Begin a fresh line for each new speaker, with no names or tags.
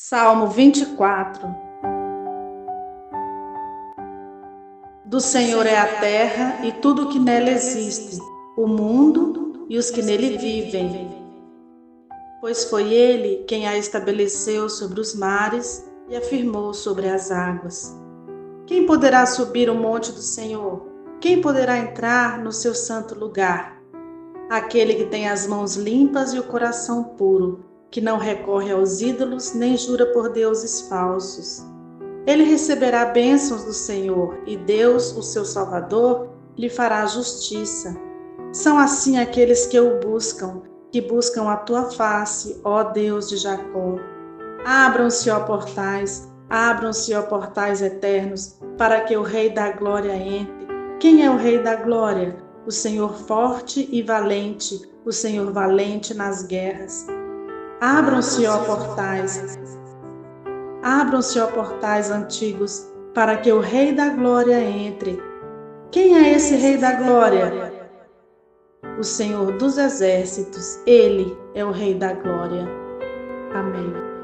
Salmo 24 Do Senhor é a terra e tudo o que nela existe, o mundo e os que nele vivem. Pois foi ele quem a estabeleceu sobre os mares e afirmou sobre as águas. Quem poderá subir o monte do Senhor? Quem poderá entrar no seu santo lugar? Aquele que tem as mãos limpas e o coração puro que não recorre aos ídolos nem jura por deuses falsos. Ele receberá bênçãos do Senhor e Deus, o seu Salvador, lhe fará justiça. São assim aqueles que o buscam, que buscam a tua face, ó Deus de Jacó. Abram-se, ó portais, abram-se, ó portais eternos, para que o Rei da Glória entre. Quem é o Rei da Glória? O Senhor forte e valente, o Senhor valente nas guerras. Abram-se, ó portais, abram-se, ó portais antigos, para que o Rei da Glória entre. Quem é esse Rei da Glória? O Senhor dos Exércitos, ele é o Rei da Glória. Amém.